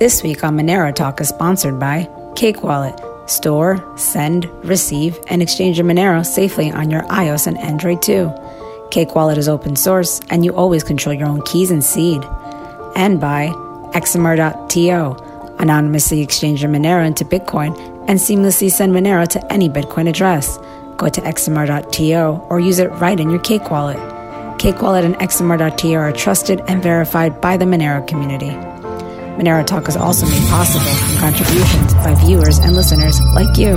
This week on Monero Talk is sponsored by Cake Wallet. Store, send, receive, and exchange your Monero safely on your iOS and Android too. Cake Wallet is open source, and you always control your own keys and seed. And by XMR.to. Anonymously exchange your Monero into Bitcoin and seamlessly send Monero to any Bitcoin address. Go to XMR.to or use it right in your Cake Wallet. Cake Wallet and XMR.to are trusted and verified by the Monero community. Monero Talk is also made possible from contributions by viewers and listeners like you.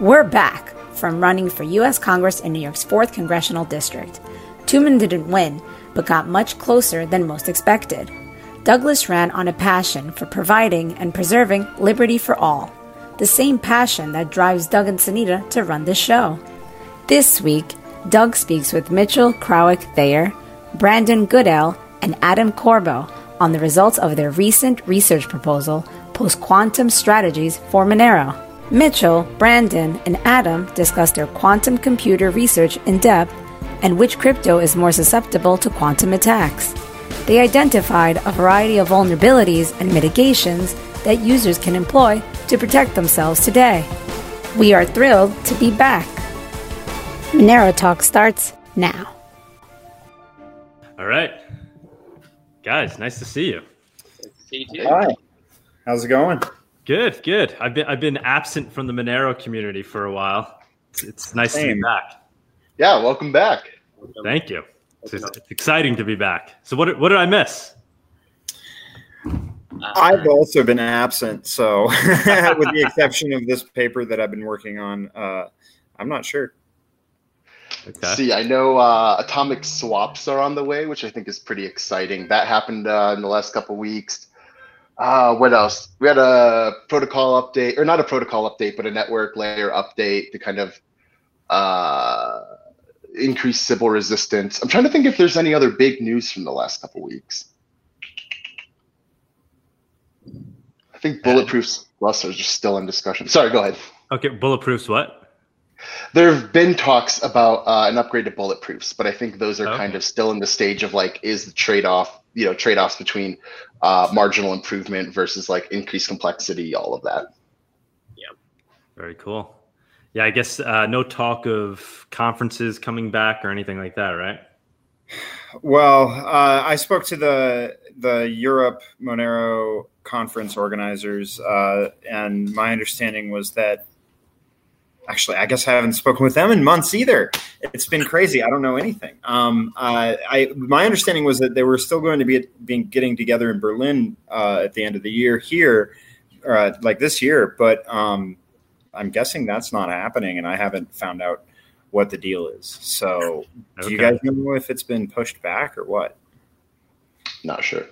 We're back from running for U.S. Congress in New York's 4th Congressional District. Tooley didn't win, but got much closer than most expected. Douglas ran on a passion for providing and preserving liberty for all, the same passion that drives Doug and Sunita to run this show. This week, Doug speaks with Mitchell Krawiec Thayer, Brandon Goodell, and Adam Corbo on the results of their recent research proposal, Post Quantum Strategies for Monero. Mitchell, Brandon, and Adam discuss their quantum computer research in depth and which crypto is more susceptible to quantum attacks. They identified a variety of vulnerabilities and mitigations that users can employ to protect themselves today. We are thrilled to be back. Monero Talk starts now. All right. Guys, nice to see you. See you. Hi. How's it going? Good, good. I've been I've been absent from the Monero community for a while. It's, it's nice to be Same. back. Yeah, welcome back. Thank you. It's, it's exciting to be back. So what what did I miss? I've also been absent, so with the exception of this paper that I've been working on, uh, I'm not sure. Okay. See, I know uh, atomic swaps are on the way, which I think is pretty exciting. That happened uh, in the last couple weeks. Uh, what else? We had a protocol update, or not a protocol update, but a network layer update to kind of uh, increase Sybil resistance. I'm trying to think if there's any other big news from the last couple weeks. I think Bulletproof Plus are just still in discussion. Sorry, go ahead. Okay, bulletproofs what? There have been talks about uh, an upgrade to bulletproofs, but I think those are Okay. kind of still in the stage of like, is the trade off, you know, trade offs between uh, marginal improvement versus like increased complexity, all of that. Yeah. Very cool. Yeah, I guess uh, no talk of conferences coming back or anything like that, right? Well, uh, I spoke to the the Europe Monero conference organizers, uh, and my understanding was that actually, I guess I haven't spoken with them in months either. It's been crazy. I don't know anything. Um, uh, I my understanding was that they were still going to be being getting together in Berlin uh, at the end of the year here, uh, like this year, but um, I'm guessing that's not happening, and I haven't found out what the deal is. So, do you guys know if it's been pushed back or what? Not sure.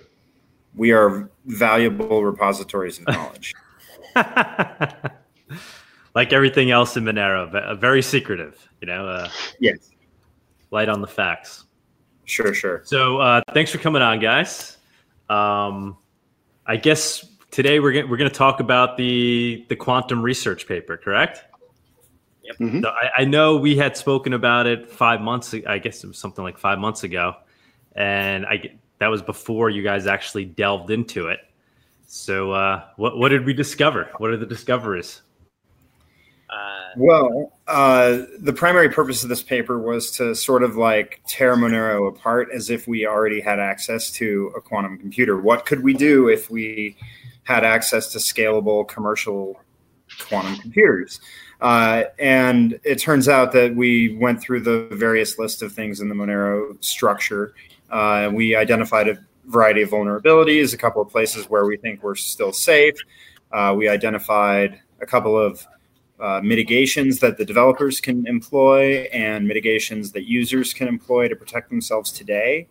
We are valuable repositories of knowledge. like everything else in Monero, very secretive. You know, uh, yes, light on the facts. sure, sure. So uh, thanks for coming on, guys. Um, I guess today we're gonna, we're going to talk about the the quantum research paper, correct? Mhm. So I, I know we had spoken about it five months. I guess it was something like five months ago, and I that was before you guys actually delved into it. So uh, what what did we discover? What are the discoveries? Well, uh, the primary purpose of this paper was to sort of like tear Monero apart as if we already had access to a quantum computer. What could we do if we had access to scalable commercial quantum computers? Uh, and it turns out that we went through the various list of things in the Monero structure. Uh, we identified a variety of vulnerabilities, a couple of places where we think we're still safe. Uh, we identified a couple of uh, mitigations that the developers can employ and mitigations that users can employ to protect themselves today,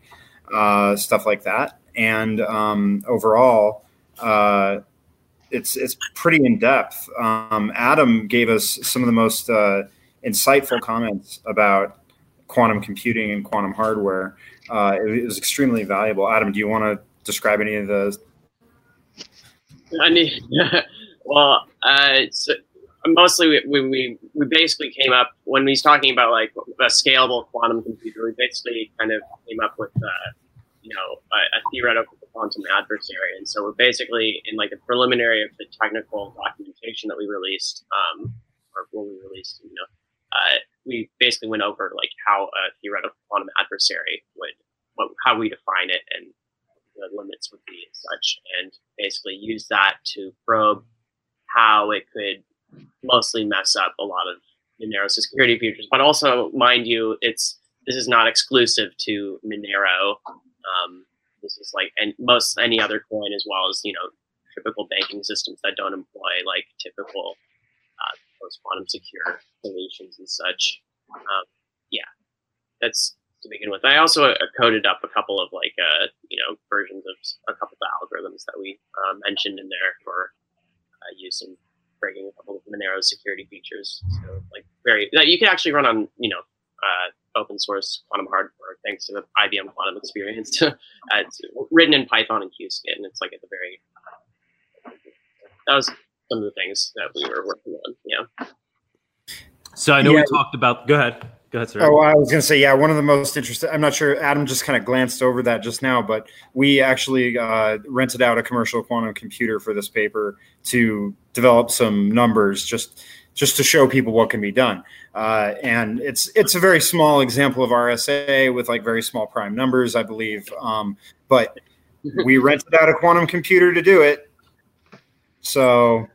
uh, stuff like that. And um, overall, uh, it's it's pretty in depth. Um, Adam gave us some of the most uh, insightful comments about quantum computing and quantum hardware. Uh, it was extremely valuable. Adam, do you want to describe any of those? I mean, well, uh, so mostly we, we, we, basically came up when he's talking about like a scalable quantum computer. We basically kind of came up with uh, you know a, a theoretical quantum adversary. And so we're basically in like the preliminary of the technical documentation that we released, um, or when we released, you know, uh, we basically went over like how a theoretical quantum adversary would, what, how we define it and the limits would be and such, and basically use that to probe how it could mostly mess up a lot of Monero security features. But also, mind you, it's this is not exclusive to Monero. Um, this is like and most any other coin as well as you know typical banking systems that don't employ like typical uh, post quantum secure solutions and such. Um, yeah, that's to begin with. I also uh, coded up a couple of like uh, you know versions of a couple of algorithms that we uh, mentioned in there for uh, use in breaking a couple of Monero security features. So like very that you can actually run on you know uh, open source quantum hardware thanks to the IBM Quantum Experience. uh, it's written in Python and Qiskit. And it's like at the very uh, that was some of the things that we were working on. Yeah. So I know yeah. we talked about. Go ahead. Go ahead, sir. Oh, I was going to say, yeah, one of the most interesting. I'm not sure. Adam just kind of glanced over that just now, but we actually uh, rented out a commercial quantum computer for this paper to develop some numbers, just just to show people what can be done. Uh, and it's it's a very small example of RSA with like very small prime numbers, I believe. Um, but we rented out a quantum computer to do it. So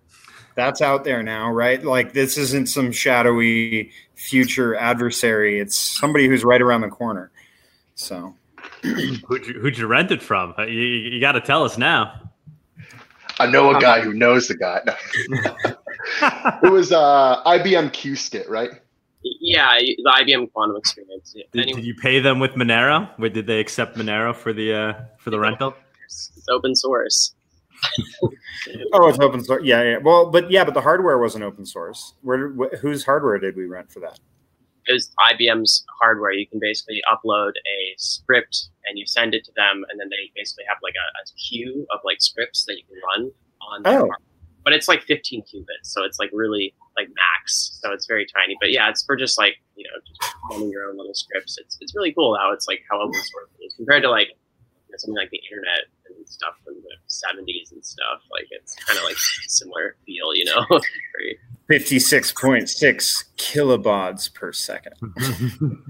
that's out there now, right? Like this isn't some shadowy future adversary. It's somebody who's right around the corner. So, who'd you, who'd you rent it from? Uh, you, you got to tell us now. I know a guy who knows the guy. it was uh, IBM Qiskit, right? Yeah, the IBM Quantum Experience. Did, anyway. did, you pay them with Monero? Where did they accept Monero for the uh, for the rental? It's open source. oh, it's open source. Yeah, yeah. Well, but yeah, but the hardware wasn't open source. Where, wh- whose hardware did we rent for that? It was IBM's hardware. You can basically upload a script and you send it to them, and then they basically have like a, a queue of like scripts that you can run on. Oh. But it's like 15 qubits, so it's like really like max. So it's very tiny. But yeah, it's for just like you know just running your own little scripts. It's it's really cool how it's like how open source it is compared to like you know, something like the internet and stuff 70s and stuff. Like it's kind of like similar feel, you know. 56.6 kilobaud per second.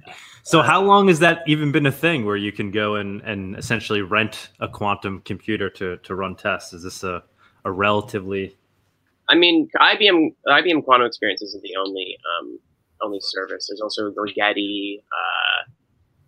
so how long has that even been a thing where you can go and, and essentially rent a quantum computer to, to run tests? Is this a, a relatively I mean, IBM IBM Quantum Experience isn't the only um, only service. There's also Rigetti. Uh,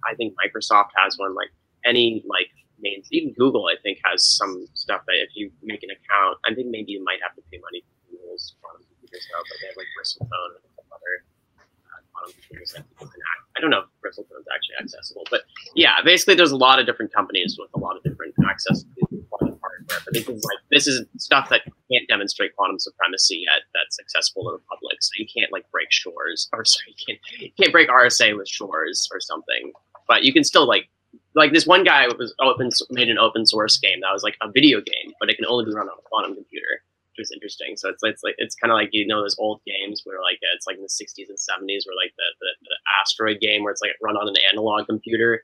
I think Microsoft has one. Like any like names. Even Google, I think, has some stuff that if you make an account, I think maybe you might have to pay money for Google's quantum computers now, but they have like Bristlecone and other uh, quantum computers that people can act. I don't know if Bristlecone's actually accessible, but yeah, basically, there's a lot of different companies with a lot of different access to quantum hardware. But this is like this is stuff that can't demonstrate quantum supremacy yet. That's accessible to the public, so you can't like break Shor's, or sorry, you can't you can't break RSA with Shor's or something. But you can still like like this one guy was open made an open source game that was like a video game, but it can only be run on a quantum computer, which was interesting. So it's it's like it's kind of like you know those old games where like it's like in the 60s and 70s where like the, the, the asteroid game where it's like run on an analog computer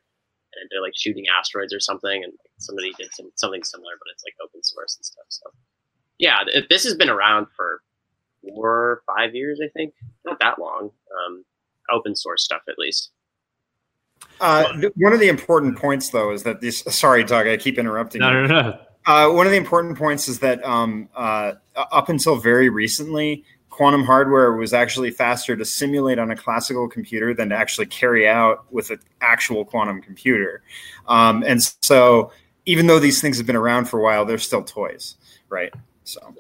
and they're like shooting asteroids or something, and like somebody did some something similar, but it's like open source and stuff. So yeah, this has been around for four five years, I think, not that long. Um, open source stuff at least. Uh, one of the important points, though, is that this. Sorry, Doug, I keep interrupting. No, you. no, no. Uh, one of the important points is that um, uh, up until very recently, quantum hardware was actually faster to simulate on a classical computer than to actually carry out with an actual quantum computer. Um, and so, even though these things have been around for a while, they're still toys, right? So.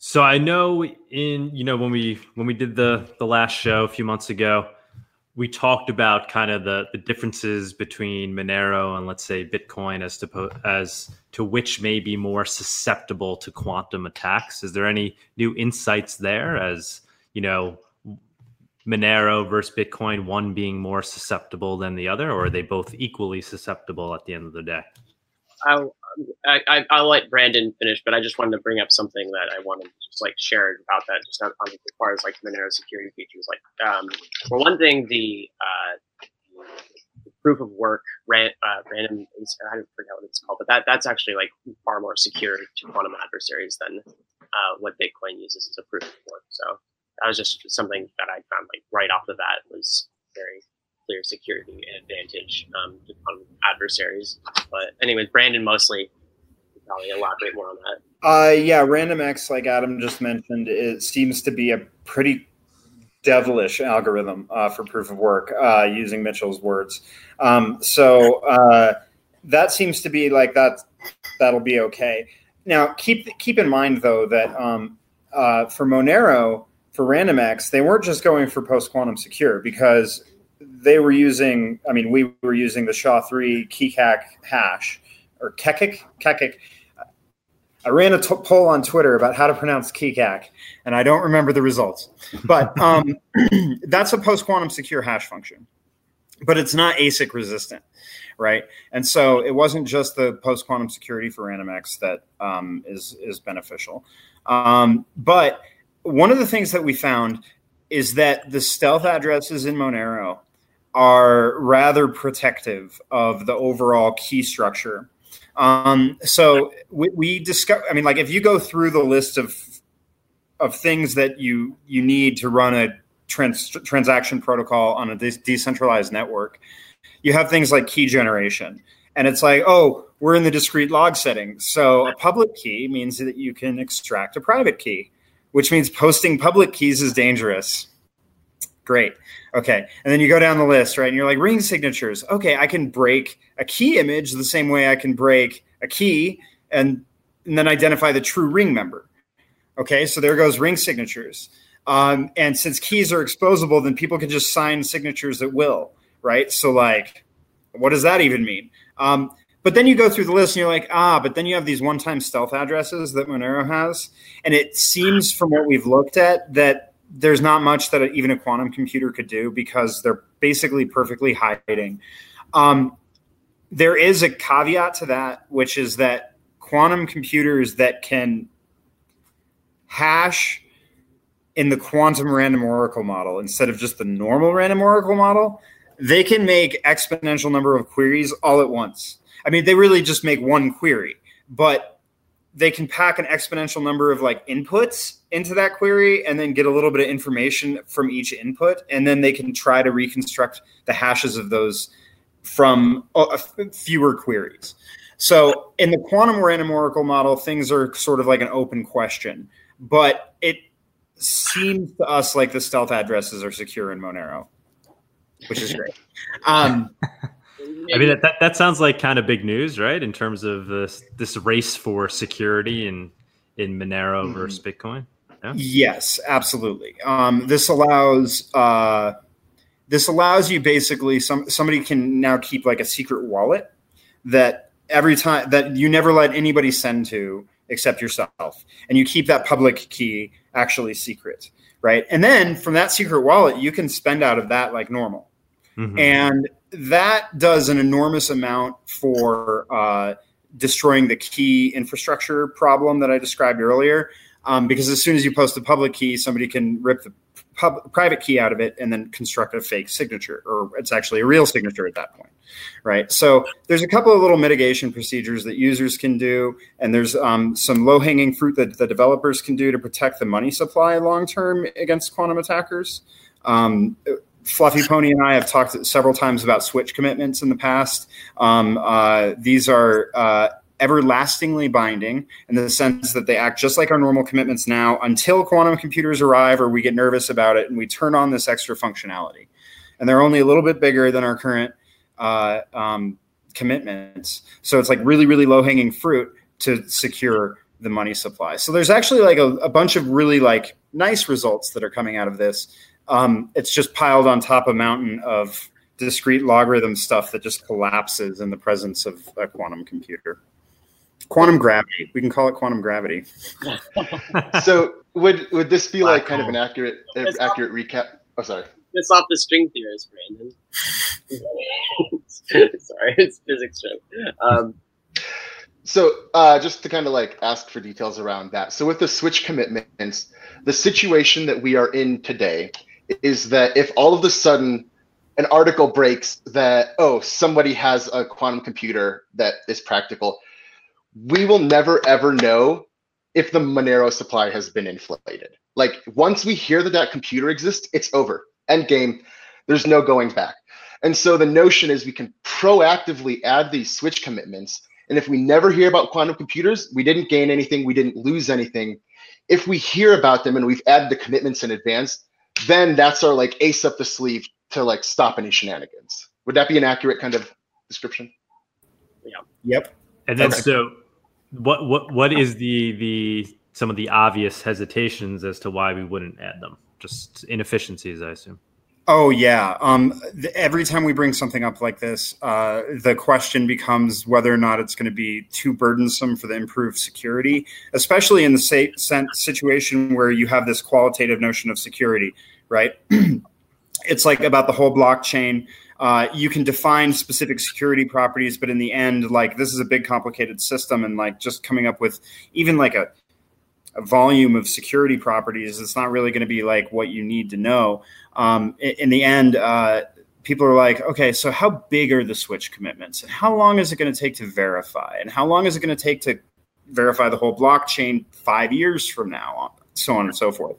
So I know in you know when we when we did the the last show a few months ago, we talked about kind of the, the differences between Monero and let's say Bitcoin as to as to which may be more susceptible to quantum attacks. Is there any new insights there as you know Monero versus Bitcoin, one being more susceptible than the other, or are they both equally susceptible at the end of the day? I'll, I, I, will let Brandon finish, but I just wanted to bring up something that I wanted to just like share about that, just on, on as far as like Monero security features. Like, um, for one thing, the, uh, proof of work ran, uh, random I don't forget what it's called, but that that's actually like far more secure to quantum adversaries than uh, what Bitcoin uses as a proof of work. So that was just something that I found like right off the bat was very clear security advantage um, quantum adversaries. But anyways, Brandon mostly probably elaborate more on that. Uh, yeah, RandomX, like Adam just mentioned, it seems to be a pretty devilish algorithm uh, for proof of work, uh, using Mitchell's words. Um, so uh, that seems to be like that. That'll be okay. Now, keep keep in mind though that um, uh, for Monero, for RandomX, they weren't just going for post quantum secure because they were using. I mean, we were using the SHA three Keccak hash or Kekik Kekik I ran a t- poll on Twitter about how to pronounce Keccak, and I don't remember the results. But um, that's a post quantum secure hash function, but it's not ASIC resistant, right? And so it wasn't just the post quantum security for RandomX that um, is is beneficial. Um, but one of the things that we found is that the stealth addresses in Monero are rather protective of the overall key structure um, so we, we discover. I mean, like if you go through the list of of things that you you need to run a trans, transaction protocol on a de- decentralized network, you have things like key generation, and it's like, oh, we're in the discrete log setting. So a public key means that you can extract a private key, which means posting public keys is dangerous. Great. Okay. And then you go down the list, right? And you're like, ring signatures. Okay, I can break a key image the same way I can break a key and, and then identify the true ring member. Okay, so there goes ring signatures. Um, and since keys are exposable, then people can just sign signatures at will, right? So, like, what does that even mean? Um, but then you go through the list and you're like, ah, but then you have these one time stealth addresses that Monero has. And it seems from what we've looked at that there's not much that even a quantum computer could do because they're basically perfectly hiding. Um, there is a caveat to that, which is that quantum computers that can hash in the quantum random oracle model instead of just the normal random oracle model, they can make exponential number of queries all at once. I mean, they really just make one query, but they can pack an exponential number of like inputs into that query and then get a little bit of information from each input and then they can try to reconstruct the hashes of those from fewer queries. So in the quantum random oracle model things are sort of like an open question but it seems to us like the stealth addresses are secure in monero which is great. Um, I mean, that, that sounds like kind of big news, right? In terms of this this race for security in in Monero mm-hmm. versus Bitcoin. Yeah? Yes, absolutely. Um, this allows uh, this allows you basically some somebody can now keep like a secret wallet that every time that you never let anybody send to except yourself, and you keep that public key actually secret, right? And then from that secret wallet, you can spend out of that like normal. Mm-hmm. And that does an enormous amount for uh, destroying the key infrastructure problem that I described earlier. Um, because as soon as you post a public key, somebody can rip the pub- private key out of it and then construct a fake signature, or it's actually a real signature at that point, right? So there's a couple of little mitigation procedures that users can do, and there's um, some low hanging fruit that the developers can do to protect the money supply long term against quantum attackers. Um, Fluffy Pony and I have talked several times about switch commitments in the past. Um, uh, these are uh, everlastingly binding in the sense that they act just like our normal commitments now until quantum computers arrive or we get nervous about it and we turn on this extra functionality. And they're only a little bit bigger than our current uh, um, commitments. So it's like really, really low hanging fruit to secure the money supply. So there's actually like a, a bunch of really like nice results that are coming out of this um, it's just piled on top of a mountain of discrete logarithm stuff that just collapses in the presence of a quantum computer. Quantum gravity. We can call it quantum gravity. so would would this be like kind of an accurate accurate recap? Oh, sorry. This off the string theorist, Brandon. sorry, it's physics joke. Um, so uh, just to kind of like ask for details around that. So with the switch commitments, the situation that we are in today is that if all of a sudden an article breaks that oh somebody has a quantum computer that is practical we will never ever know if the monero supply has been inflated. Like once we hear that that computer exists it's over. End game. There's no going back. And so the notion is we can proactively add these switch commitments and if we never hear about quantum computers we didn't gain anything we didn't lose anything. If we hear about them and we've added the commitments in advance then that's our like ace up the sleeve to like stop any shenanigans. Would that be an accurate kind of description? Yeah. Yep. And then okay. so what what what is the the some of the obvious hesitations as to why we wouldn't add them? Just inefficiencies, I assume. Oh yeah. Um, the, every time we bring something up like this, uh, the question becomes whether or not it's going to be too burdensome for the improved security, especially in the sa- situation where you have this qualitative notion of security, right? it's like about the whole blockchain. Uh, you can define specific security properties, but in the end, like this is a big complicated system, and like just coming up with even like a volume of security properties, it's not really going to be like what you need to know. Um, in, in, the end, uh, people are like, okay, so how big are the switch commitments, and how long is it going to take to verify, and how long is it going to take to verify the whole blockchain five years from now, so on and so forth.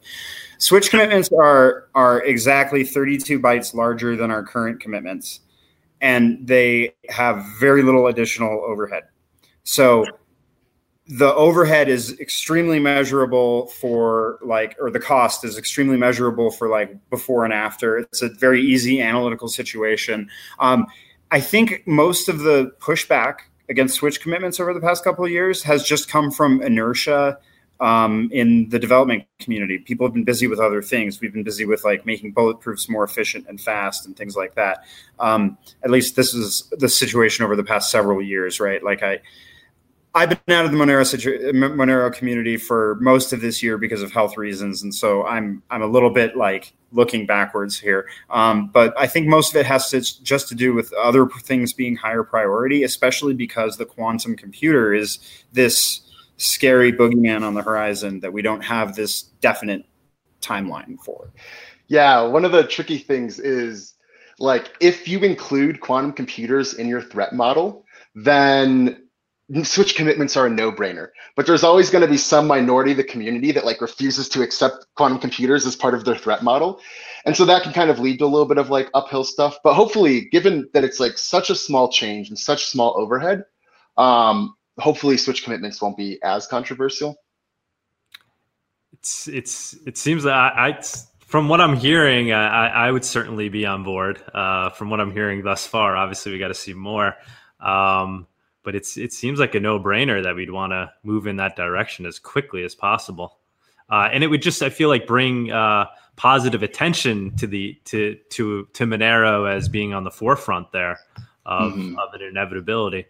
Switch commitments are are exactly 32 bytes larger than our current commitments, and they have very little additional overhead. So the overhead is extremely measurable for like or the cost is extremely measurable for like before and after it's a very easy analytical situation um, i think most of the pushback against switch commitments over the past couple of years has just come from inertia um, in the development community. People have been busy with other things. We've been busy with like making bulletproofs more efficient and fast and things like that. Um, at least this is the situation over the past several years, right? Like I, I've been out of the Monero situ- Monero community for most of this year because of health reasons, and so I'm I'm a little bit like looking backwards here. Um, but I think most of it has to just to do with other things being higher priority, especially because the quantum computer is this scary boogeyman on the horizon that we don't have this definite timeline for. Yeah, one of the tricky things is like if you include quantum computers in your threat model, then switch commitments are a no-brainer. But there's always going to be some minority of the community that like refuses to accept quantum computers as part of their threat model. And so that can kind of lead to a little bit of like uphill stuff. But hopefully, given that it's like such a small change and such small overhead, um, hopefully switch commitments won't be as controversial. It's it's it seems that I, I from what I'm hearing, I, I would certainly be on board. Uh, from what I'm hearing thus far, obviously we got to see more. Um, but it's it seems like a no brainer that we'd want to move in that direction as quickly as possible. Uh, and it would just I feel like bring uh, positive attention to the to to to Monero as being on the forefront there of, mm-hmm. of an inevitability.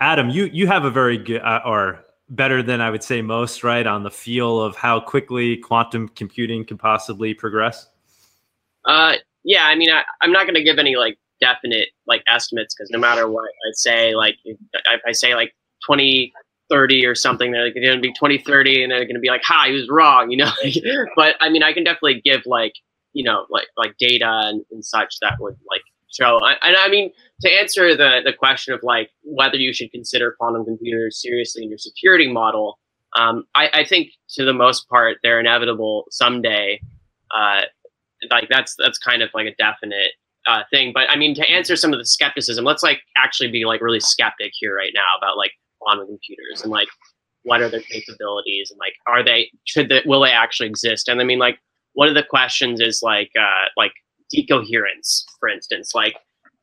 Adam, you you have a very good uh, or better than I would say most, right, on the feel of how quickly quantum computing can possibly progress. Uh, yeah, I mean, I, I'm not going to give any like definite like estimates because no matter what I say, like if, I say like 2030 or something, they're going to be 2030 and they're going to be like, "Ha, he was wrong," you know. but I mean, I can definitely give like you know like like data and, and such that would like show. And I mean, to answer the the question of like whether you should consider quantum computers seriously in your security model, um, I, I, think to the most part they're inevitable someday. Uh, like that's that's kind of like a definite uh, thing. But I mean, to answer some of the skepticism, let's like actually be like really skeptic here right now about like quantum computers and like what are their capabilities and like are they should they will they actually exist? And I mean, like one of the questions is like uh, like decoherence, for instance, like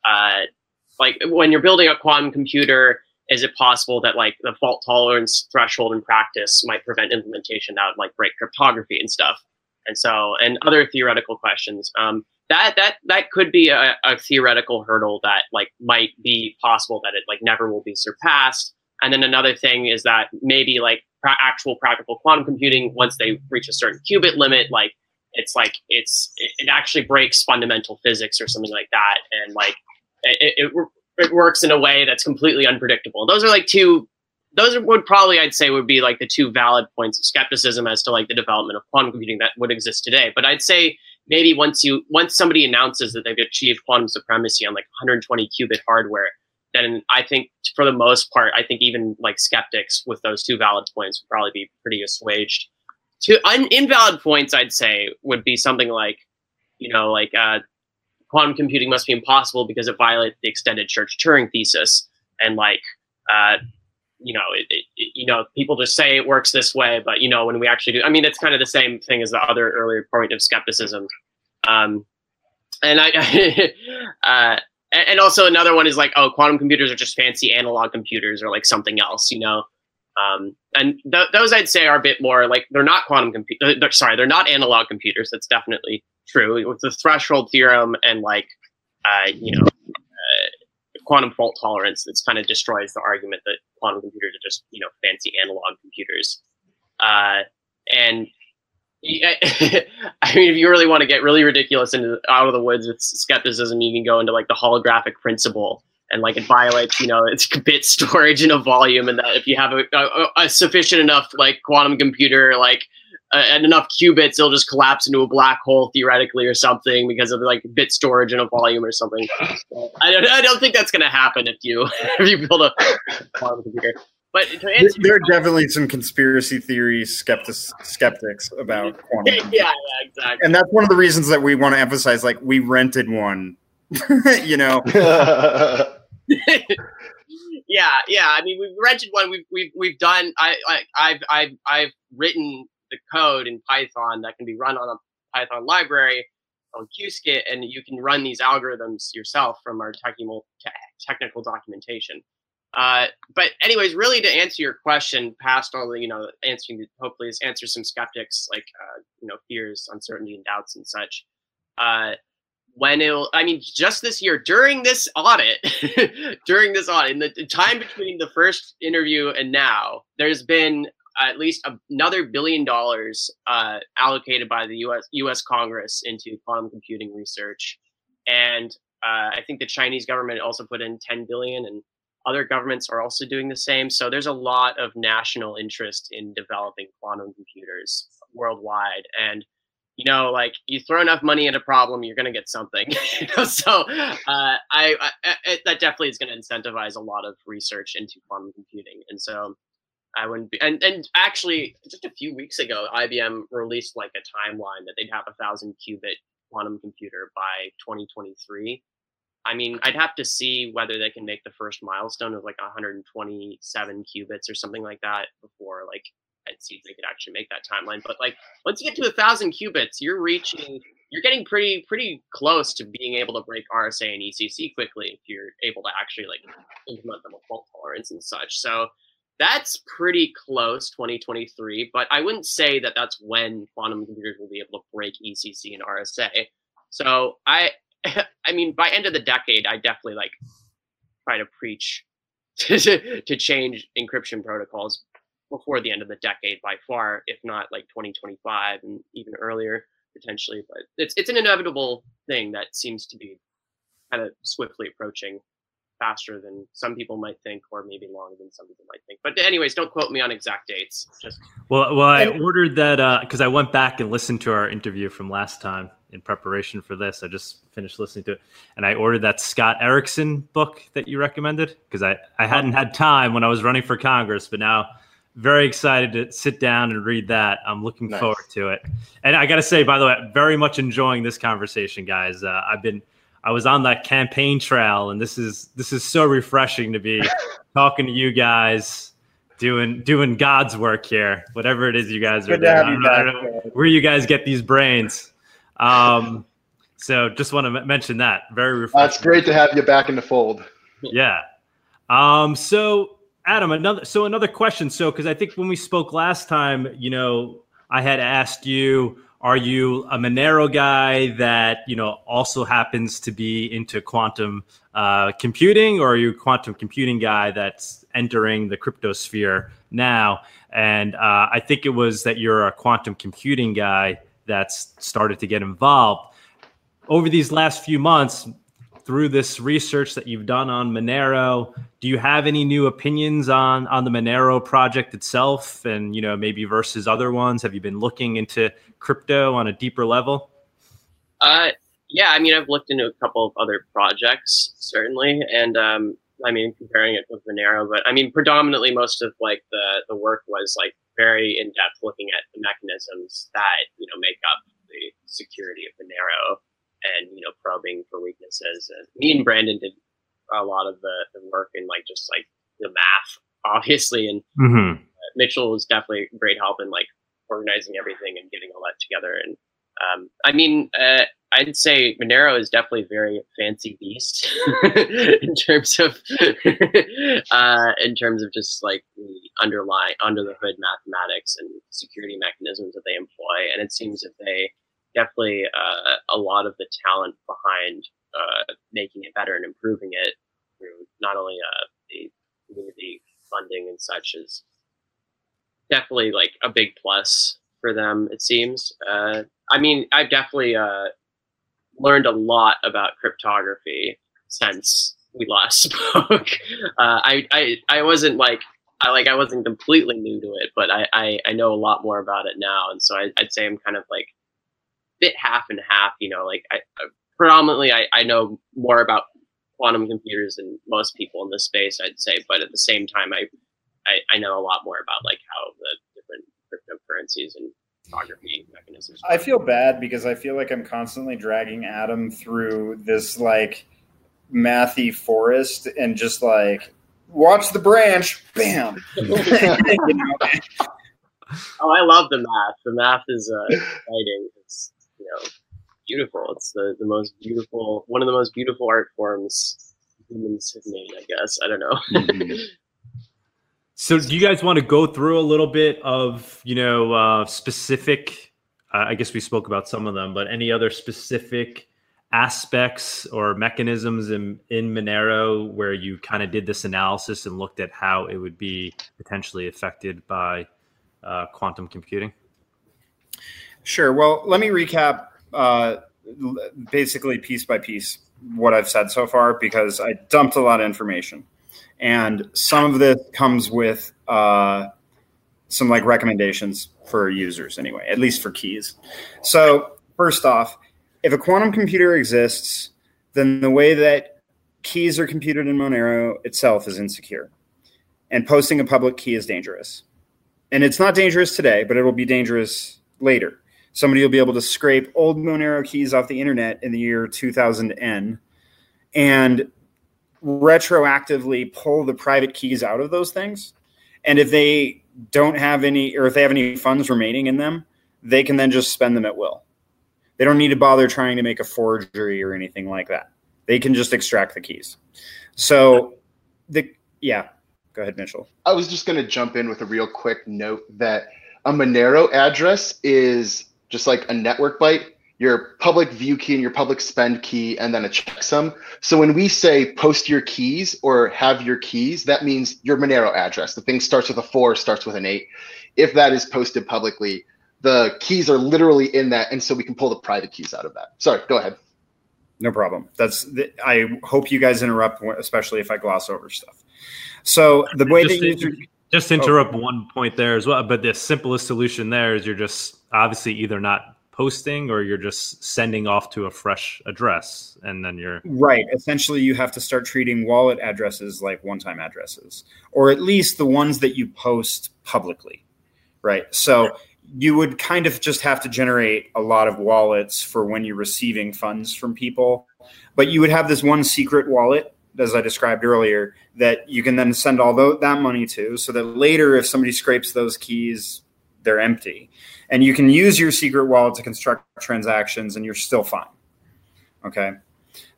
uh, like when you're building a quantum computer, is it possible that like the fault tolerance threshold in practice might prevent implementation that would like break cryptography and stuff? And so, and other theoretical questions. Um, that that that could be a, a theoretical hurdle that like might be possible that it like never will be surpassed. And then another thing is that maybe like pra- actual practical quantum computing, once they reach a certain qubit limit, like it's like it's it, actually breaks fundamental physics or something like that, and like it, it, it works in a way that's completely unpredictable. Those are like two. Those would probably I'd say would be like the two valid points of skepticism as to like the development of quantum computing that would exist today. But I'd say maybe once you once somebody announces that they've achieved quantum supremacy on like 120 qubit hardware, then I think for the most part, I think even like skeptics with those two valid points would probably be pretty assuaged. Two un- invalid points, I'd say, would be something like, you know, like uh, quantum computing must be impossible because it violates the extended church Turing thesis, and like, uh, you know, it, it, you know, people just say it works this way, but you know, when we actually do, I mean, it's kind of the same thing as the other earlier point of skepticism. Um, and I, uh, and also another one is like, oh, quantum computers are just fancy analog computers or like something else, you know. Um, and th- those I'd say are a bit more like they're not quantum computers. Uh, sorry, they're not analog computers. That's definitely true. With the threshold theorem and like, uh, you know, quantum fault tolerance, this kind of destroys the argument that quantum computers are just you know fancy analog computers. Uh, and I mean, if you really want to get really ridiculous and out of the woods with skepticism, you can go into like the holographic principle and like it violates, you know, its bit storage in a volume, and that if you have a, a, a sufficient enough like quantum computer, like uh, and enough qubits, it'll just collapse into a black hole theoretically or something because of like bit storage and a volume or something. I don't, I don't think that's going to happen if you if you build a quantum computer. But there are definitely some conspiracy theory skeptics skeptics about quantum. yeah, yeah, exactly. And that's one of the reasons that we want to emphasize. Like, we rented one. you know. yeah, yeah. I mean, we've rented one. We've we've we've done. I, I I've I've I've written the code in Python that can be run on a Python library on Qiskit, and you can run these algorithms yourself from our technical technical documentation. Uh, but anyways, really to answer your question, past all the you know answering hopefully this answer some skeptics like uh, you know fears, uncertainty, and doubts and such. Uh, when it'll, I mean, just this year during this audit, during this audit, in the time between the first interview and now, there's been at least another billion dollars uh, allocated by the U.S. U.S. Congress into quantum computing research, and uh, I think the Chinese government also put in 10 billion, and other governments are also doing the same. So there's a lot of national interest in developing quantum computers worldwide. And, you know, like you throw enough money at a problem, you're going to get something. so uh, I, I that definitely is going to incentivize a lot of research into quantum computing. And so I wouldn't be, and, and actually just a few weeks ago, IBM released like a timeline that they'd have a thousand qubit quantum computer by 2023 I mean, I'd have to see whether they can make the first milestone of like 127 qubits or something like that before like I'd see if they could actually make that timeline. But like once you get to a thousand qubits, you're reaching, you're getting pretty pretty close to being able to break RSA and ECC quickly if you're able to actually like implement them with fault tolerance and such. So that's pretty close 2023 but i wouldn't say that that's when quantum computers will be able to break ecc and rsa so i I mean, by end of the decade, I definitely like try to preach to, to change encryption protocols before the end of the decade by far, if not like 2025 and even earlier potentially. But it's it's an inevitable thing that seems to be kind of swiftly approaching faster than some people might think, or maybe longer than some people might think. But anyways, don't quote me on exact dates. Just well, well, I ordered that because uh, I went back and listened to our interview from last time in preparation for this. I just finished listening to it, and I ordered that Scott Aaronson book that you recommended because I I hadn't had time when I was running for Congress, but now very excited to sit down and read that. I'm looking nice. forward to it. And I got to say, by the way, very much enjoying this conversation, guys. Uh, I've been I was on that campaign trail, and this is this is so refreshing to be talking to you guys, doing doing God's work here. Whatever it is you guys are doing, I don't, I don't know where you guys get these brains. Um, so just want to mention that. Very refreshing. That's great to have you back in the fold. Yeah. Um, so Adam, another so another question. So because I think when we spoke last time, you know, I had asked you, are you a Monero guy that you know also happens to be into quantum uh, computing, or are you a quantum computing guy that's entering the crypto sphere now? And uh, I think it was that you're a quantum computing guy that's started to get involved. Over these last few months, through this research that you've done on Monero, do you have any new opinions on on the Monero project itself, and you know maybe versus other ones? Have you been looking into crypto on a deeper level? Uh, yeah, I mean, I've looked into a couple of other projects certainly, and um, I mean, comparing it with Monero, but I mean, predominantly most of like the the work was like very in depth, looking at the mechanisms that you know make up the security of Monero, and you know probing for weaknesses. And me and Brandon did a lot of the, the work and like just like the math, obviously, and Mm-hmm. Mitchell was definitely great help in like organizing everything and getting all that together. And um, I mean, uh, I'd say Monero is definitely a very fancy beast in terms of uh, in terms of just like the underlying under the hood mathematics and security mechanisms that they employ. And it seems that they definitely uh, a lot of the talent behind uh, making it better and improving it through not only uh, the community funding and such is definitely like a big plus for them. It seems. Uh, I mean, I've definitely uh, learned a lot about cryptography since we last spoke. Uh, I, I I wasn't like I like I wasn't completely new to it, but I I, I know a lot more about it now, and so I, I'd say I'm kind of like bit half and half. You know, like I, I predominantly I, I know more about quantum computers than most people in this space, I'd say, but at the same time, I I, I know a lot more about like how the different cryptocurrencies and cryptography mechanisms. I feel bad because I feel like I'm constantly dragging Adam through this like mathy forest and just like watch the branch, bam. you know? Oh, I love the math. The math is uh, exciting. Know beautiful. It's the, the most beautiful, one of the most beautiful art forms humans have made. I guess I don't know. Mhm. So, do you guys want to go through a little bit of, you know, uh, specific? Uh, I guess we spoke about some of them, but any other specific aspects or mechanisms in in Monero where you kind of did this analysis and looked at how it would be potentially affected by uh, quantum computing? Sure. Well, let me recap uh, basically piece by piece what I've said so far because I dumped a lot of information. And some of this comes with uh, some like recommendations for users, anyway, at least for keys. So, first off, if a quantum computer exists, then the way that keys are computed in Monero itself is insecure. And posting a public key is dangerous. And it's not dangerous today, but it will be dangerous later somebody will be able to scrape old Monero keys off the internet in the year 2000N and retroactively pull the private keys out of those things. And if they don't have any, or if they have any funds remaining in them, they can then just spend them at will. They don't need to bother trying to make a forgery or anything like that. They can just extract the keys. So, the yeah, go ahead, Mitchell. I was just going to jump in with a real quick note that a Monero address is just like a network byte, your public view key and your public spend key, and then a checksum. So when we say post your keys or have your keys, that means your Monero address. The thing starts with a four, starts with an eight. If that is posted publicly, the keys are literally in that, and so we can pull the private keys out of that. Sorry, go ahead. No problem. That's. I hope you guys interrupt, especially if I gloss over stuff. So the way just, that users, just to interrupt one point there as well, but the simplest solution there is you're just obviously either not posting or you're just sending off to a fresh address and then you're right. Essentially you have to start treating wallet addresses like one-time addresses or at least the ones that you post publicly right? So you would kind of just have to generate a lot of wallets for when you're receiving funds from people but you would have this one secret wallet as i described earlier that you can then send all that money to so that later if somebody scrapes those keys they're empty. And you can use your secret wallet to construct transactions and you're still fine. Okay?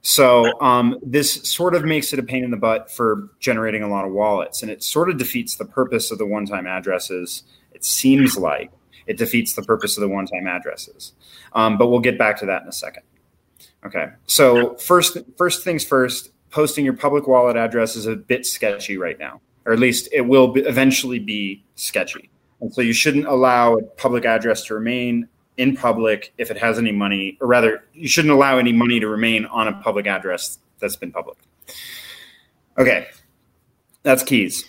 So um, this sort of makes it a pain in the butt for generating a lot of wallets and it sort of defeats the purpose of the one-time addresses it seems like. It defeats the purpose of the one-time addresses. Um, but we'll get back to that in a second. Okay? So first first things first posting your public wallet address is a bit sketchy right now or at least it will be, eventually be sketchy and so you shouldn't allow a public address to remain in public if it has any money, or rather, you shouldn't allow any money to remain on a public address that's been public. Okay, that's keys.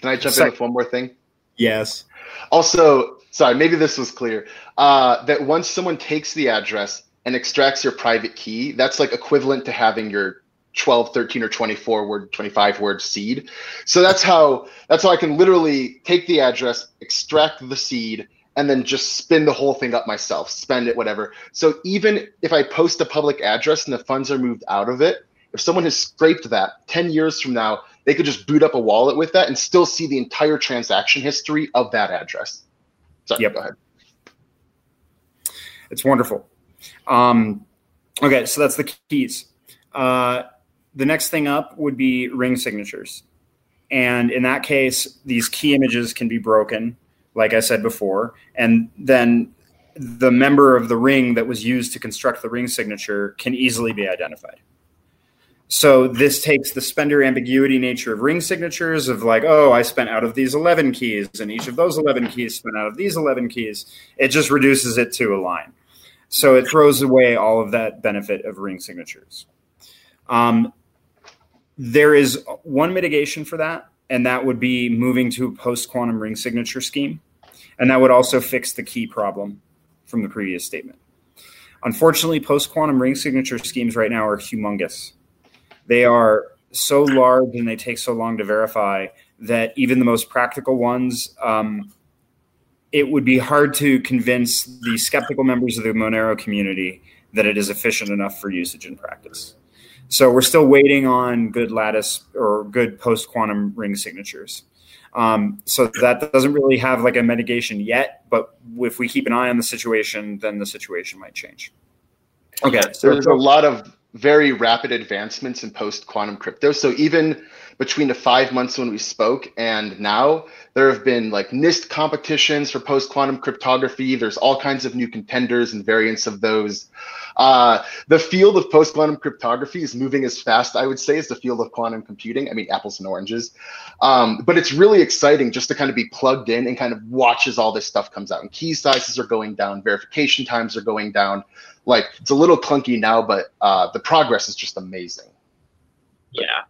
Can I jump Sec- in with one more thing? Yes. Also, sorry, maybe this was clear. Uh, that once someone takes the address, and extracts your private key, that's like equivalent to having your 12, 13, or 24 word, 25 word seed. So that's how that's how I can literally take the address, extract the seed, and then just spin the whole thing up myself, spend it, whatever. So even if I post a public address and the funds are moved out of it, if someone has scraped that 10 years from now, they could just boot up a wallet with that and still see the entire transaction history of that address. Sorry, Yep. go ahead. It's wonderful. Um, okay, so that's the keys. Uh, the next thing up would be ring signatures. And in that case, these key images can be broken, like I said before. And then the member of the ring that was used to construct the ring signature can easily be identified. So this takes the spender ambiguity nature of ring signatures of like, oh, I spent out of these 11 keys, and each of those 11 keys spent out of these 11 keys. It just reduces it to a line. So it throws away all of that benefit of ring signatures. Um, there is one mitigation for that, and that would be moving to a post quantum ring signature scheme. And that would also fix the key problem from the previous statement. Unfortunately, post quantum ring signature schemes right now are humongous. They are so large and they take so long to verify that even the most practical ones, um, it would be hard to convince the skeptical members of the Monero community that it is efficient enough for usage in practice. So we're still waiting on good lattice or good post quantum ring signatures. Um, so that doesn't really have like a mitigation yet, but if we keep an eye on the situation, then the situation might change. Okay, so There's a lot of very rapid advancements in post quantum crypto. So even between the five months when we spoke and now, there have been like NIST competitions for post quantum cryptography. There's all kinds of new contenders and variants of those. Uh, the field of post quantum cryptography is moving as fast, I would say, as the field of quantum computing. I mean, apples and oranges. Um, but it's really exciting just to kind of be plugged in and kind of watch as all this stuff comes out. And key sizes are going down, verification times are going down. Like it's a little clunky now, but uh, the progress is just amazing. Yeah,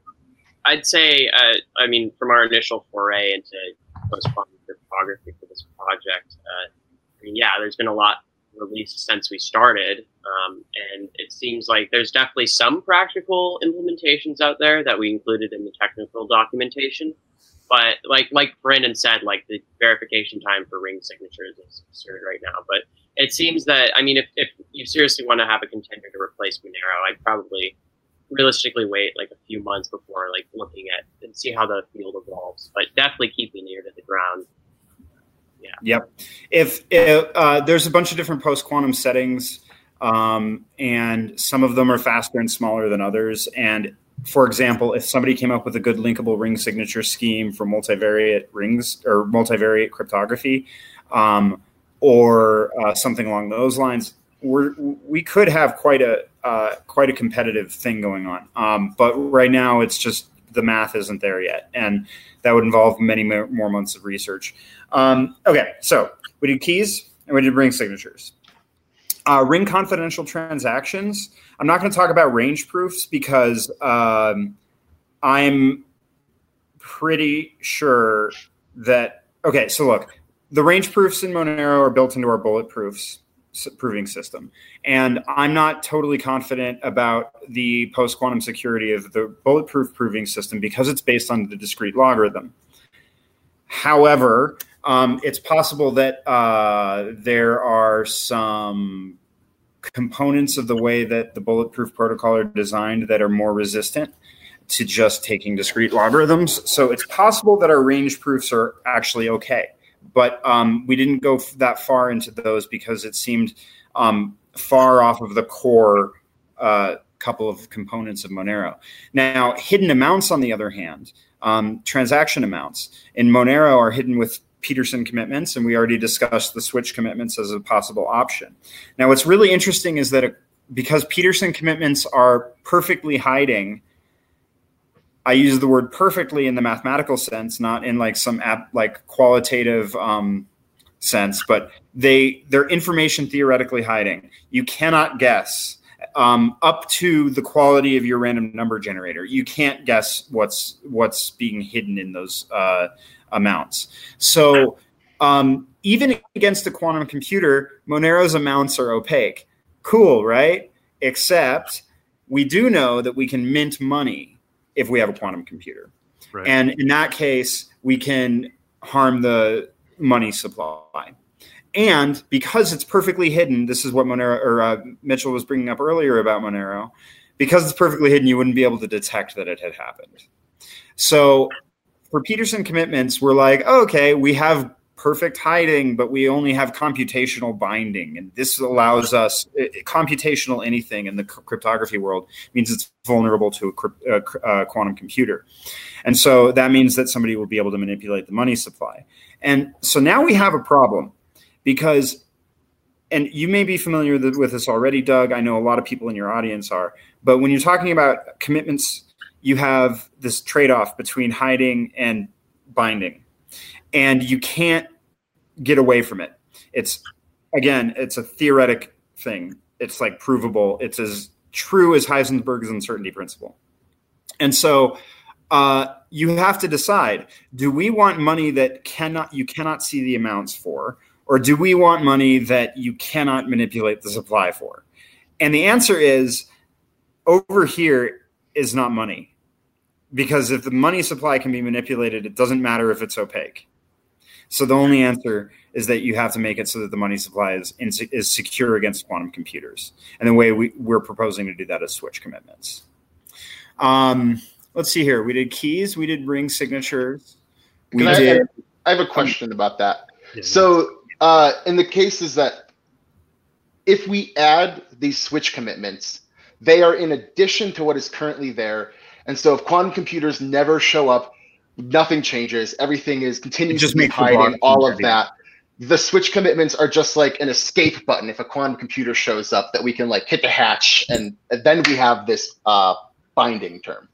I'd say. Uh, I mean, from our initial foray into cryptography for this project, uh, I mean, yeah, there's been a lot released since we started, um, and it seems like there's definitely some practical implementations out there that we included in the technical documentation. But like like Brandon said, like the verification time for ring signatures is absurd right now. But it seems that I mean, if, if you seriously want to have a contender to replace Monero, I'd probably realistically wait like a few months before like looking at and see how the field evolves. But definitely keeping ear to the ground. Yeah. Yep. If, if uh, there's a bunch of different post quantum settings, um, and some of them are faster and smaller than others. And for example, if somebody came up with a good linkable ring signature scheme for multivariate rings or multivariate cryptography, um, or uh, something along those lines, we're, we could have quite a uh, quite a competitive thing going on. Um, but right now, it's just the math isn't there yet, and that would involve many more months of research. Um, okay, so we did keys and we did ring signatures. Uh, ring confidential transactions. I'm not going to talk about range proofs because um, I'm pretty sure that. Okay, so look, the range proofs in Monero are built into our bulletproofs proving system. And I'm not totally confident about the post quantum security of the bulletproof proving system because it's based on the discrete logarithm. However, um, it's possible that uh, there are some components of the way that the bulletproof protocol are designed that are more resistant to just taking discrete logarithms. So it's possible that our range proofs are actually okay but um, we didn't go that far into those because it seemed um, far off of the core uh, couple of components of Monero. Now, hidden amounts, on the other hand, um, transaction amounts in Monero are hidden with Pedersen commitments, and we already discussed the switch commitments as a possible option. Now, what's really interesting is that because Pedersen commitments are perfectly hiding I use the word perfectly in the mathematical sense, not in like some like qualitative um, sense, but they they're information theoretically hiding. You cannot guess um, up to the quality of your random number generator. You can't guess what's what's being hidden in those uh, amounts. So um, even against a quantum computer, Monero's amounts are opaque. Cool, right? Except we do know that we can mint money if we have a quantum computer. Right. And in that case, we can harm the money supply. And because it's perfectly hidden, this is what Monero or uh, Mitchell was bringing up earlier about Monero. Because it's perfectly hidden, you wouldn't be able to detect that it had happened. So for Pedersen commitments, we're like, oh, okay, we have perfect hiding, but we only have computational binding. And this allows us eh, eh, computational anything in the cryptography world means it's vulnerable to a, a, a, quantum computer. And so that means that somebody will be able to manipulate the money supply. And so now we have a problem because, and you may be familiar with, with this already, Doug. I know a lot of people in your audience are. But when you're talking about commitments, you have this trade off between hiding and binding. And you can't get away from it. It's again, it's a theoretic thing. It's like provable. It's as true as Heisenberg's uncertainty principle. And so uh, you have to decide: Do we want money that cannot you cannot see the amounts for, or do we want money that you cannot manipulate the supply for? And the answer is over here is not money, because if the money supply can be manipulated, it doesn't matter if it's opaque. So the only answer is that you have to make it so that the money supply is is secure against quantum computers. And the way we, we're proposing to do that is switch commitments. Um, let's see here. We did keys. We did ring signatures. We I, did. I have a question about that. So uh, in the cases that if we add these switch commitments, they are in addition to what is currently there. And so if quantum computers never show up, nothing changes. Everything is continuing to be hiding, all of that. The switch commitments are just like an escape button if a quantum computer shows up that we can like hit the hatch and, and then we have this uh, binding term.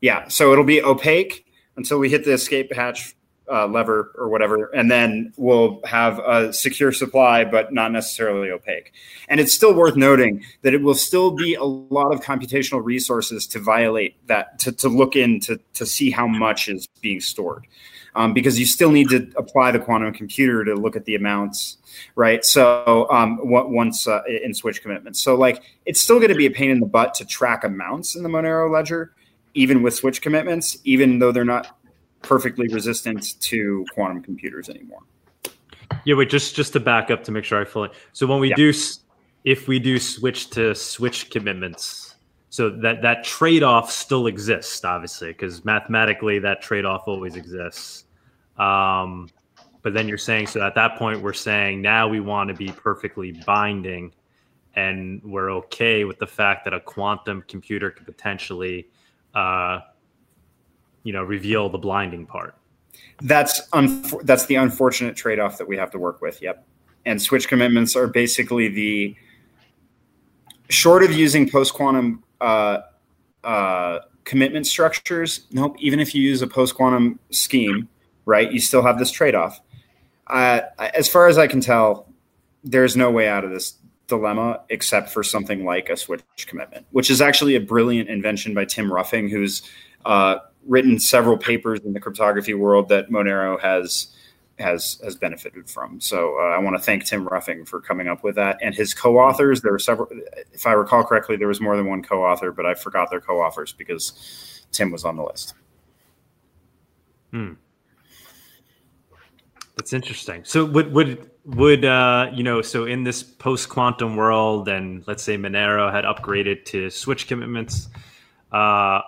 Yeah, so it'll be opaque until we hit the escape hatch uh, lever or whatever, and then we'll have a secure supply, but not necessarily opaque. And it's still worth noting that it will still be a lot of computational resources to violate that, to, to look in to, to see how much is being stored. Um, because you still need to apply the quantum computer to look at the amounts, right? So um, once uh, in switch commitments, so like it's still going to be a pain in the butt to track amounts in the Monero ledger, even with switch commitments, even though they're not perfectly resistant to quantum computers anymore. Yeah, wait, just just to back up to make sure I fully. So when we yeah. do, if we do switch to switch commitments, so that that trade off still exists, obviously, because mathematically that trade off always exists. Um, but then you're saying so at that point we're saying now we want to be perfectly binding, and we're okay with the fact that a quantum computer could potentially uh, you know reveal the blinding part. That's un- that's the unfortunate trade-off that we have to work with yep. And switch commitments are basically the short of using post-quantum uh, uh, commitment structures nope even if you use a post-quantum scheme right you still have this trade-off. Uh, as far as i can tell there's no way out of this dilemma except for something like a switch commitment which is actually a brilliant invention by tim ruffing who's uh, written several papers in the cryptography world that Monero has has has benefited from. So uh, I want to thank Tim Ruffing for coming up with that and his co-authors. There were several, if I recall correctly, there was more than one co-author, but I forgot their co-authors because Tim was on the list. Hmm. That's interesting. So would would would uh, you know? So in this post quantum world, and let's say Monero had upgraded to switch commitments. Uh,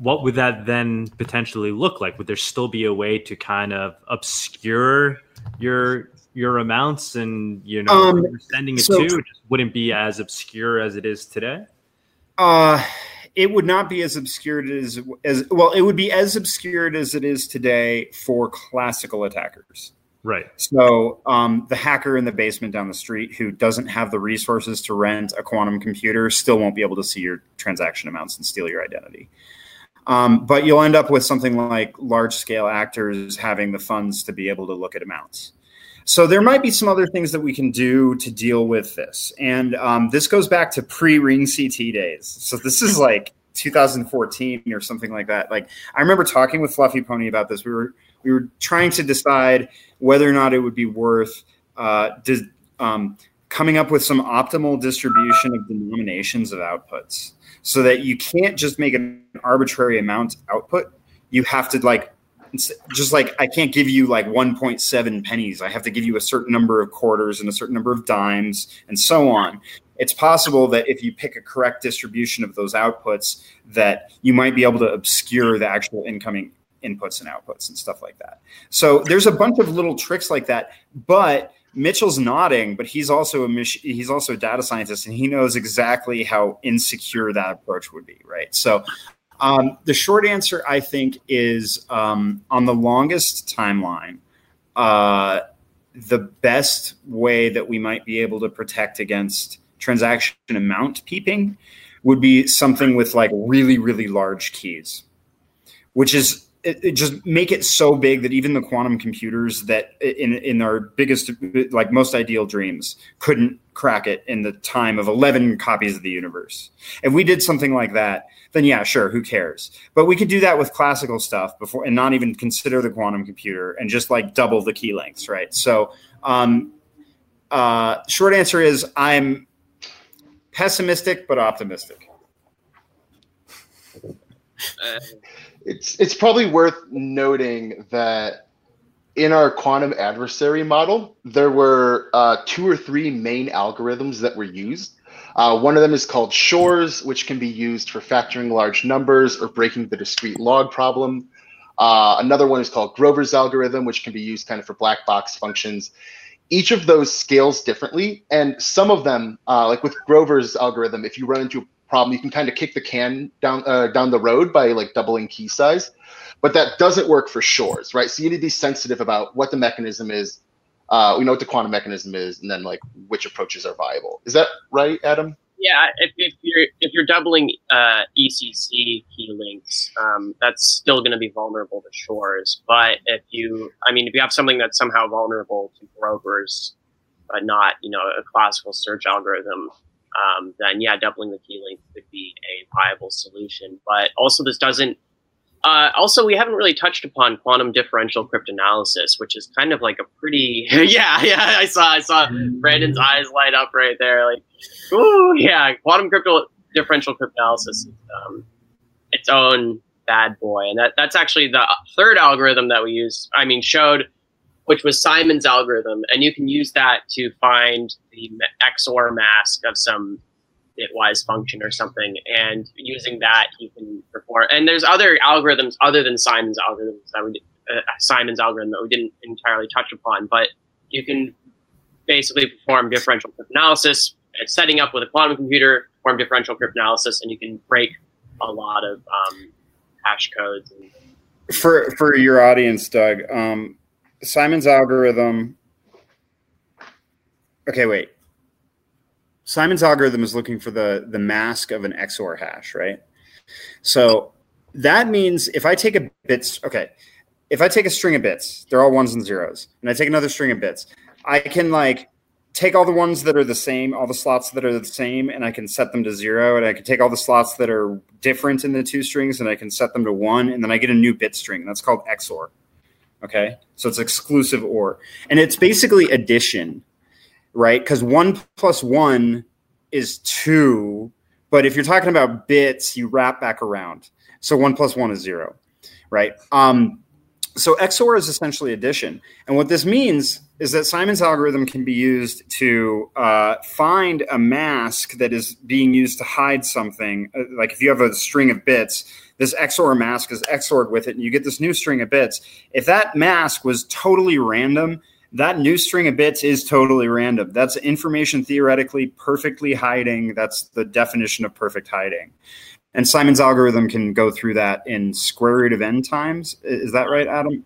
what would that then potentially look like? Would there still be a way to kind of obscure your your amounts and you know um, sending it so, to? It just wouldn't be as obscure as it is today. Uh it would not be as obscured as as well. It would be as obscured as it is today for classical attackers. Right. So um, the hacker in the basement down the street who doesn't have the resources to rent a quantum computer still won't be able to see your transaction amounts and steal your identity. Um, but you'll end up with something like large scale actors having the funds to be able to look at amounts. So there might be some other things that we can do to deal with this. And um, this goes back to pre Ring CT days. So this is like 2014 or something like that. Like I remember talking with Fluffy Pony about this. We were we were trying to decide whether or not it would be worth uh, um, coming up with some optimal distribution of denominations of outputs so that you can't just make an arbitrary amount output. You have to like just like I can't give you like 1.7 pennies. I have to give you a certain number of quarters and a certain number of dimes and so on. It's possible that if you pick a correct distribution of those outputs, that you might be able to obscure the actual incoming inputs and outputs and stuff like that. So there's a bunch of little tricks like that, but Mitchell's nodding, but he's also a he's also a data scientist, and he knows exactly how insecure that approach would be, right? So, um, the short answer, I think, is um, on the longest timeline. Uh, the best way that we might be able to protect against transaction amount peeping would be something with like really, really large keys, which is it, it just make it so big that even the quantum computers that in in our biggest like most ideal dreams couldn't crack it in the time of 11 copies of the universe. If we did something like that then yeah sure who cares? But we could do that with classical stuff before and not even consider the quantum computer and just like double the key lengths right? So um uh short answer is i'm pessimistic but optimistic. Uh, it's it's probably worth noting that in our quantum adversary model, there were uh, two or three main algorithms that were used. Uh, one of them is called Shor's, which can be used for factoring large numbers or breaking the discrete log problem. Uh, another one is called Grover's algorithm, which can be used kind of for black box functions. Each of those scales differently, and some of them, uh, like with Grover's algorithm, if you run into problem. You can kind of kick the can down uh, down the road by like doubling key size, but that doesn't work for Shor's, right? So you need to be sensitive about what the mechanism is. Uh, we know what the quantum mechanism is, and then like which approaches are viable. Is that right, Adam? Yeah, if, if you're if you're doubling uh, ECC key links, um, that's still going to be vulnerable to Shor's. But if you, I mean, if you have something that's somehow vulnerable to Grover's, but not, you know, a classical search algorithm, um, then yeah, doubling the key length could be a viable solution. But also, this doesn't. Uh, also, we haven't really touched upon quantum differential cryptanalysis, which is kind of like a pretty yeah yeah. I saw I saw Brandon's eyes light up right there, like ooh yeah. Quantum crypto differential cryptanalysis, um, its own bad boy, and that that's actually the third algorithm that we use. I mean, showed which was Simon's algorithm, and you can use that to find the XOR mask of some bitwise function or something, and using that you can perform. And there's other algorithms other than Simon's algorithms that we uh, Simon's algorithm that we didn't entirely touch upon, but you can basically perform differential cryptanalysis, setting up with a quantum computer, perform differential cryptanalysis, and you can break a lot of um, hash codes. And, for for your audience, Doug, um, Simon's algorithm. Okay, wait. Simon's algorithm is looking for the the mask of an XOR hash, right? So that means if I take a bits, okay, if I take a string of bits, they're all ones and zeros, and I take another string of bits, I can like take all the ones that are the same, all the slots that are the same, and I can set them to zero, and I can take all the slots that are different in the two strings, and I can set them to one, and then I get a new bit string. That's called XOR. Okay. So it's exclusive or. And it's basically addition, right? Because one plus one is two. But if you're talking about bits, you wrap back around. So one plus one is zero, right? Um, so XOR is essentially addition. And what this means is that Simon's algorithm can be used to uh, find a mask that is being used to hide something. Uh, like if you have a string of bits this XOR mask is XORed with it, and you get this new string of bits. If that mask was totally random, that new string of bits is totally random. That's information theoretically perfectly hiding. That's the definition of perfect hiding. And Simon's algorithm can go through that in square root of n times. Is that right, Adam?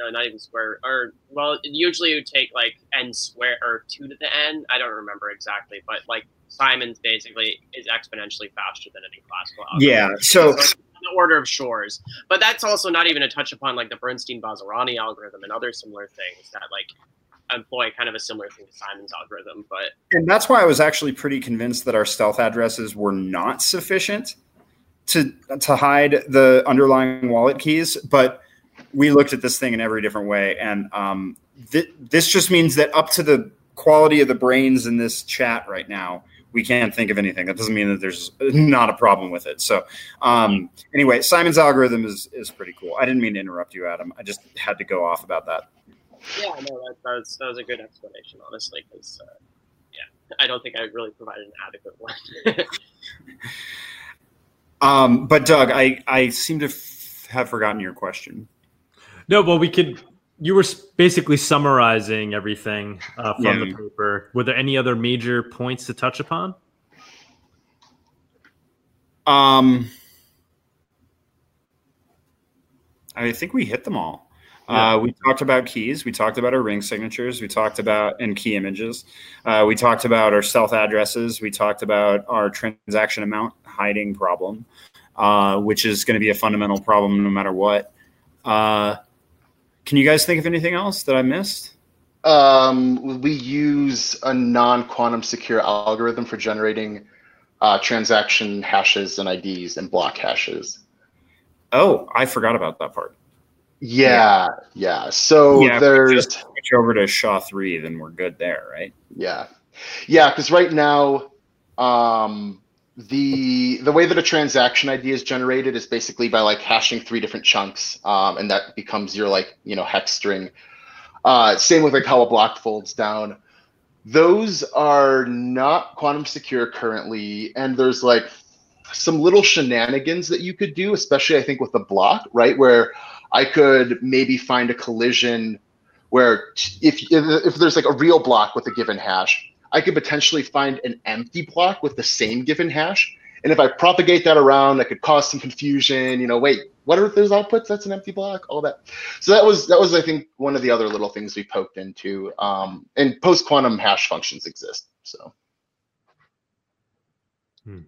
No, not even square. Or well, usually it would take like n square or two to the n. I don't remember exactly, but like Simon's basically is exponentially faster than any classical algorithm. Yeah. So the order of Shor's. But that's also not even a touch upon like the Bernstein Vazirani algorithm and other similar things that like employ kind of a similar thing to Simon's algorithm. But and that's why I was actually pretty convinced that our stealth addresses were not sufficient to to hide the underlying wallet keys. But we looked at this thing in every different way, and um, th- this just means that up to the quality of the brains in this chat right now, we can't think of anything. That doesn't mean that there's not a problem with it. So, um, anyway, Simon's algorithm is is pretty cool. I didn't mean to interrupt you, Adam. I just had to go off about that. Yeah, no, that, that was that was a good explanation, honestly, because uh, yeah, I don't think I really provided an adequate one. um, but Doug, I I seem to f- have forgotten your question. No, well, we could you were basically summarizing everything uh, from yeah. the paper. Were there any other major points to touch upon? Um, I think we hit them all. Yeah. Uh, we talked about keys. We talked about our ring signatures. We talked about and key images. Uh, we talked about our stealth addresses. We talked about our transaction amount hiding problem, uh, which is going to be a fundamental problem no matter what. Can you guys think of anything else that I missed? Um, we use a non-quantum secure algorithm for generating uh, transaction hashes and IDs and block hashes. Oh, I forgot about that part. Yeah, yeah. So yeah, there's switch over to SHA three, then we're good there, right? Yeah, yeah. Because right now, um, the the way that a transaction ID is generated is basically by like hashing three different chunks, um, and that becomes your like you know hex string. Uh, same with like how a block folds down. Those are not quantum secure currently, and there's like some little shenanigans that you could do, especially I think with the block, right? Where I could maybe find a collision where if if there's like a real block with a given hash, I could potentially find an empty block with the same given hash. And if I propagate that around, that could cause some confusion. You know, wait, what are those outputs? That's an empty block. All that. So that was that was I think one of the other little things we poked into. Um, and post quantum hash functions exist. So. Hmm.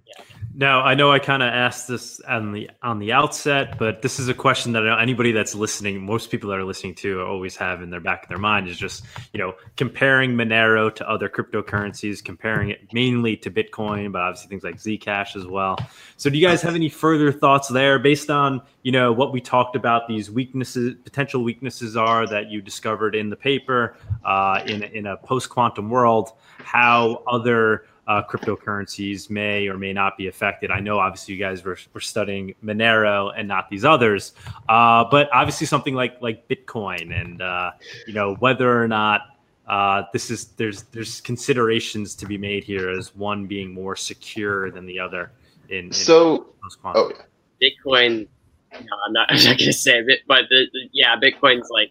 Now I know I kind of asked this on the on the outset, but this is a question that anybody that's listening, most people that are listening to, always have in their back of their mind is just you know comparing Monero to other cryptocurrencies, comparing it mainly to Bitcoin, but obviously things like Zcash as well. So, do you guys have any further thoughts there, based on you know what we talked about? These weaknesses, potential weaknesses, are that you discovered in the paper uh, in in a post quantum world, how other uh, cryptocurrencies may or may not be affected. I know obviously you guys were, were studying Monero and not these others, uh, but obviously something like like Bitcoin and uh, you know whether or not uh, this is there's there's considerations to be made here as one being more secure than the other. In, in so, oh, Bitcoin. No, I'm not, I'm not going to say it, but the, the, yeah, Bitcoin's like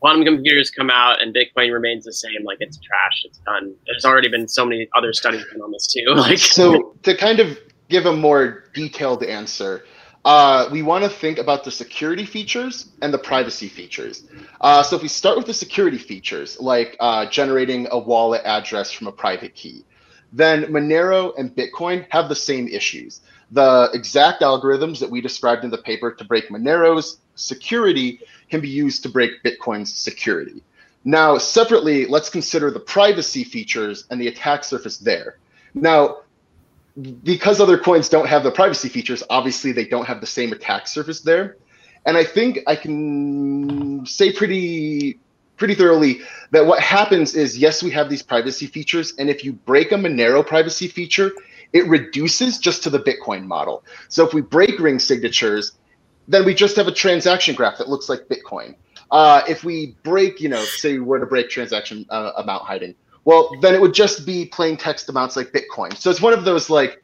quantum computers come out and Bitcoin remains the same, like it's trash, it's done. There's already been so many other studies done on this too. Like so, to kind of give a more detailed answer, uh, we want to think about the security features and the privacy features. Uh, so if we start with the security features, like uh, generating a wallet address from a private key, then Monero and Bitcoin have the same issues. The exact algorithms that we described in the paper to break Monero's security can be used to break Bitcoin's security. Now, separately, let's consider the privacy features and the attack surface there. Now, because other coins don't have the privacy features, obviously they don't have the same attack surface there. And I think I can say pretty pretty thoroughly that what happens is yes, we have these privacy features, and if you break a Monero privacy feature, it reduces just to the Bitcoin model. So if we break ring signatures, then we just have a transaction graph that looks like Bitcoin. Uh, if we break, you know, say we were to break transaction uh, amount hiding, well, then it would just be plain text amounts like Bitcoin. So it's one of those like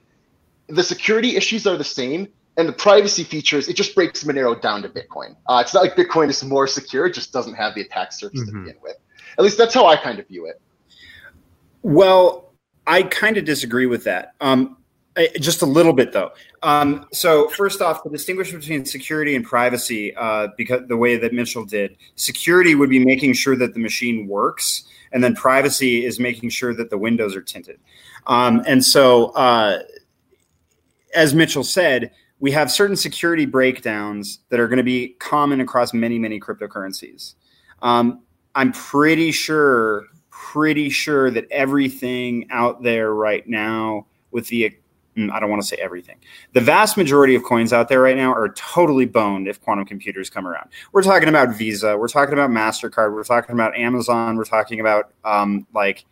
the security issues are the same, and the privacy features it just breaks Monero down to Bitcoin. Uh, it's not like Bitcoin is more secure; it just doesn't have the attack surface mm-hmm. to begin with. At least that's how I kind of view it. Well, I kind of disagree with that. Um, just a little bit, though. Um, so, first off, the distinguish between security and privacy, uh, because the way that Mitchell did, security would be making sure that the machine works, and then privacy is making sure that the windows are tinted. Um, and so, uh, as Mitchell said, we have certain security breakdowns that are going to be common across many, many cryptocurrencies. Um, I'm pretty sure, pretty sure that everything out there right now, with the I don't want to say everything. The vast majority of coins out there right now are totally boned if quantum computers come around. We're talking about Visa, we're talking about MasterCard, we're talking about Amazon, we're talking about um, like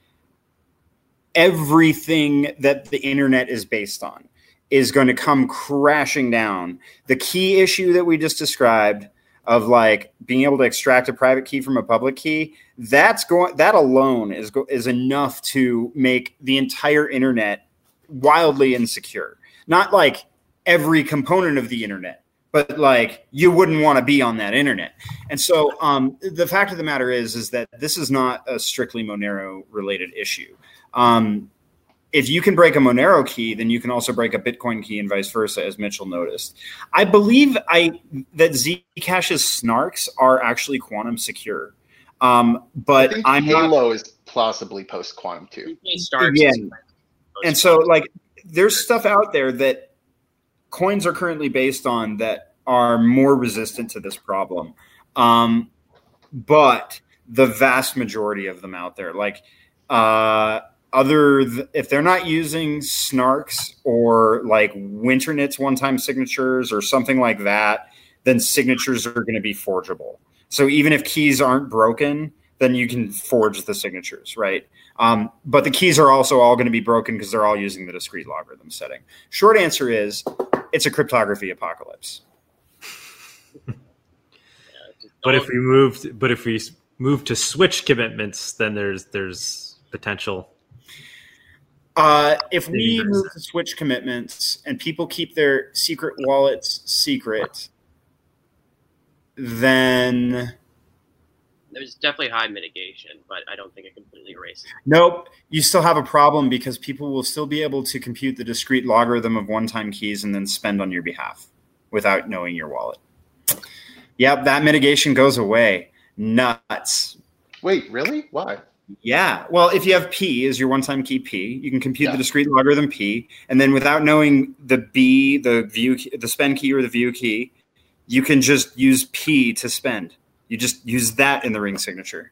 everything that the internet is based on is going to come crashing down. The key issue that we just described of like being able to extract a private key from a public key that's going that alone is is enough to make the entire internet wildly insecure not like every component of the internet but like you wouldn't want to be on that internet and so um, the fact of the matter is is that this is not a strictly monero related issue um, if you can break a Monero key, then you can also break a Bitcoin key and vice versa, as Mitchell noticed. I believe I that Zcash's snarks are actually quantum secure. Um, but I am Halo not, is plausibly post quantum too. Yeah. And so like there's stuff out there that coins are currently based on that are more resistant to this problem. Um, but the vast majority of them out there, like uh other th- if they're not using snarks or like Winternitz one-time signatures or something like that then signatures are going to be forgeable so even if keys aren't broken then you can forge the signatures right um, but the keys are also all going to be broken because they're all using the discrete logarithm setting. Short answer is it's a cryptography apocalypse. But if we moved but if we move to switch commitments then there's there's potential. Uh, if we move to switch commitments and people keep their secret wallets secret, then there's definitely high mitigation, but I don't think it completely erases. Nope, you still have a problem because people will still be able to compute the discrete logarithm of one-time keys and then spend on your behalf without knowing your wallet. Yep, that mitigation goes away. Nuts. Wait, really? Why? Yeah. Well, if you have P as your one time key P, you can compute yeah. the discrete logarithm P. And then without knowing the B, the view, the spend key or the view key, you can just use P to spend. You just use that in the ring signature.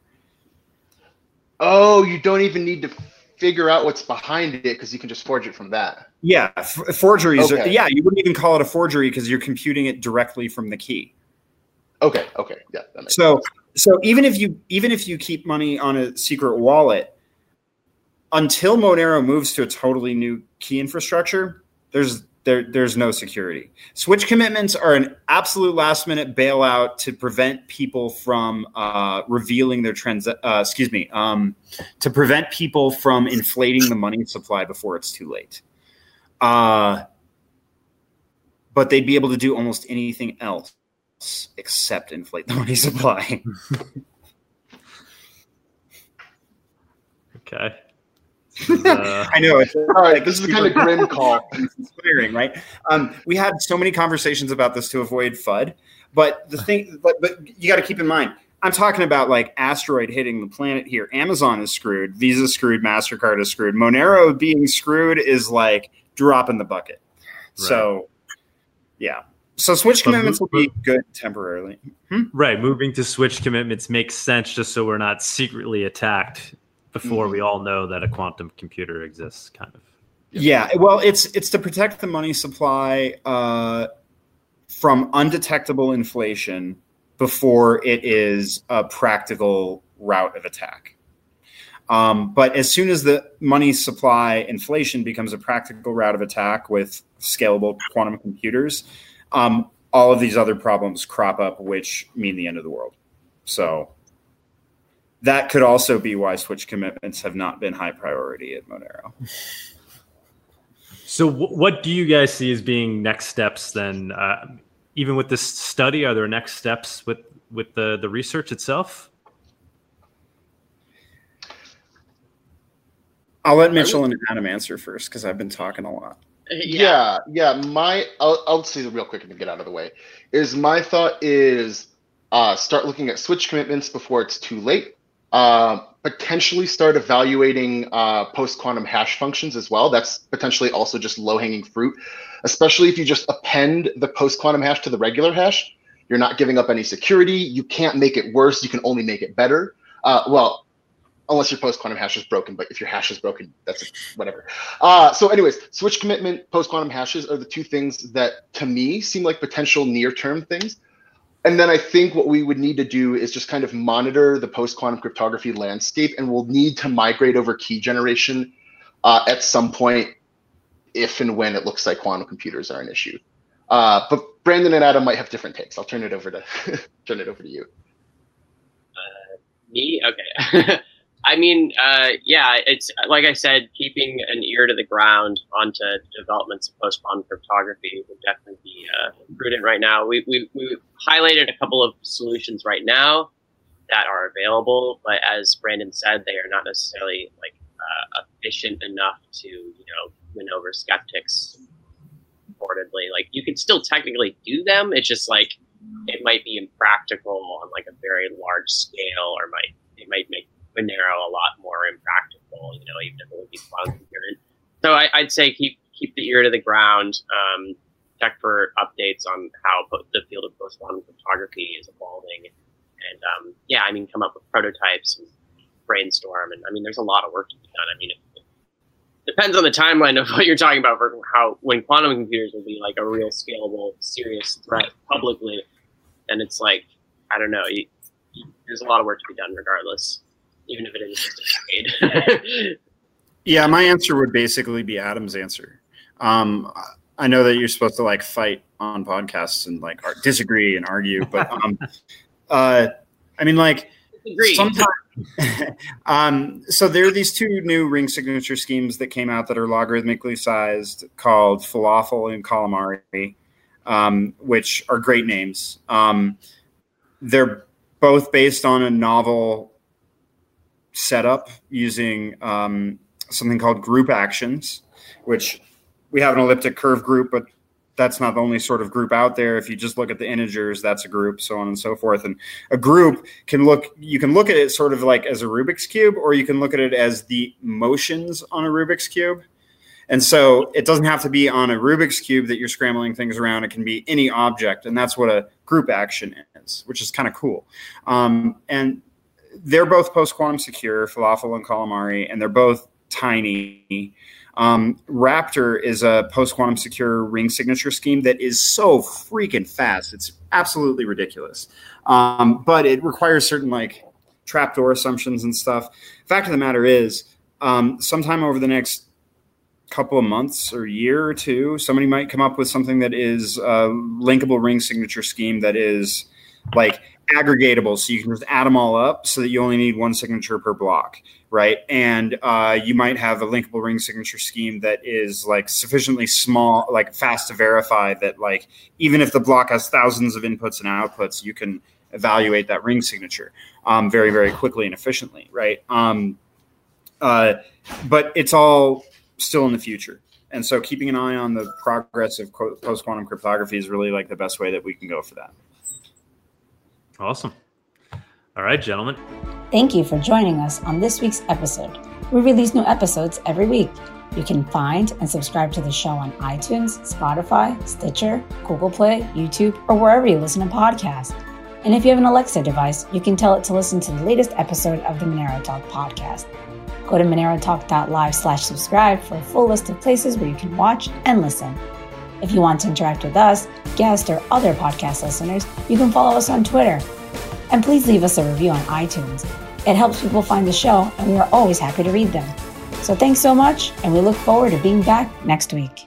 Oh, you don't even need to figure out what's behind it because you can just forge it from that. Yeah. F- forgeries okay. are, yeah, you wouldn't even call it a forgery because you're computing it directly from the key. Okay. Okay. Yeah. so sense so even if you even if you keep money on a secret wallet until monero moves to a totally new key infrastructure there's there, there's no security switch commitments are an absolute last minute bailout to prevent people from uh, revealing their trans uh, excuse me um, to prevent people from inflating the money supply before it's too late uh, but they'd be able to do almost anything else except inflate the money supply. okay. Uh... I know. It's, All right, this is the kind of grim call. inspiring, right? Um, we had so many conversations about this to avoid FUD, but the thing, but, but you got to keep in mind, I'm talking about like asteroid hitting the planet here. Amazon is screwed, Visa screwed, Mastercard is screwed. Monero being screwed is like drop in the bucket. Right. So, yeah. So switch commitments will be good temporarily. Hmm? Right. Moving to switch commitments makes sense just so we're not secretly attacked before mm-hmm. we all know that a quantum computer exists, kind of. Yeah. Well, it's it's to protect the money supply uh, from undetectable inflation before it is a practical route of attack. Um, but as soon as the money supply inflation becomes a practical route of attack with scalable quantum computers, um, all of these other problems crop up, which mean the end of the world. So that could also be why switch commitments have not been high priority at Monero. So, w- what do you guys see as being next steps then? Uh, even with this study, are there next steps with with the the research itself? I'll let Mitchell and Adam answer first because I've been talking a lot. yeah. yeah, yeah. My I'll, I'll say real quick and get out of the way. Is my thought is uh, start looking at switch commitments before it's too late. Uh, potentially start evaluating uh, post quantum hash functions as well. That's potentially also just low hanging fruit, especially if you just append the post quantum hash to the regular hash. You're not giving up any security. You can't make it worse. You can only make it better. Uh, well, unless your post quantum hash is broken. But if your hash is broken, that's whatever. Uh, so, anyways, switch commitment, post quantum hashes are the two things that to me seem like potential near term things. And then I think what we would need to do is just kind of monitor the post quantum cryptography landscape, and we'll need to migrate over key generation uh, at some point if and when it looks like quantum computers are an issue. Uh, but Brandon and Adam might have different takes. I'll turn it over to turn it over to you. Uh, me, okay. I mean, uh, yeah, it's like I said, keeping an ear to the ground onto developments of post quantum cryptography would definitely be uh, prudent right now. We, we, we highlighted a couple of solutions right now that are available, but as Brandon said, they are not necessarily like uh, efficient enough to you know win over skeptics. Reportedly, like you can still technically do them. It's just like it might be impractical on like a very large scale, or might it might make Monero a lot more impractical. You know, even if it would be coherent. So I, would say keep keep the ear to the ground. Um, check for updates on how the field of post quantum cryptography is evolving, and um, yeah, I mean, come up with prototypes and brainstorm. And I mean, there's a lot of work to be done. I mean, it, it depends on the timeline of what you're talking about for how when quantum computers will be like a real scalable, serious threat publicly. And it's like, I don't know, you, you, there's a lot of work to be done regardless, even if it is just a decade. yeah, my answer would basically be Adam's answer. Um, I know that you're supposed to like fight on podcasts and like disagree and argue, but um, uh, I mean, like sometimes um, so there are these two new ring signature schemes that came out that are logarithmically sized called Falafl and Calamari, um, which are great names. Um, they're both based on a novel setup using um, something called group actions, which we have an elliptic curve group, but that's not the only sort of group out there. If you just look at the integers, that's a group, so on and so forth. And a group can look, you can look at it sort of like as a Rubik's cube, or you can look at it as the motions on a Rubik's cube. And so it doesn't have to be on a Rubik's cube that you're scrambling things around. It can be any object, and that's what a group action is, which is kind of cool. Um, and they're both post quantum secure, Falafl and calamari, and they're both tiny. Um, Raptor is a post quantum secure ring signature scheme that is so freaking fast. It's absolutely ridiculous. Um, but it requires certain like trapdoor assumptions and stuff. Fact of the matter is, um, sometime over the next couple of months or year or two, somebody might come up with something that is a linkable ring signature scheme that is like aggregatable. So you can just add them all up so that you only need one signature per block right? And uh, you might have a linkable ring signature scheme that is like sufficiently small, like fast to verify that like even if the block has thousands of inputs and outputs, you can evaluate that ring signature um, very very quickly and efficiently, right? Um, uh, but it's all still in the future. And so keeping an eye on the progress of post quantum cryptography is really like the best way that we can go for that. Awesome. All right, gentlemen. Thank you for joining us on this week's episode. We release new episodes every week. You can find and subscribe to the show on iTunes, Spotify, Stitcher, Google Play, YouTube, or wherever you listen to podcasts. And if you have an Alexa device, you can tell it to listen to the latest episode of the Monero Talk podcast. Go to monerotalk.live slash subscribe for a full list of places where you can watch and listen. If you want to interact with us, guests, or other podcast listeners, you can follow us on Twitter and please leave us a review on iTunes. It helps people find the show, and we are always happy to read them. So thanks so much, and we look forward to being back next week.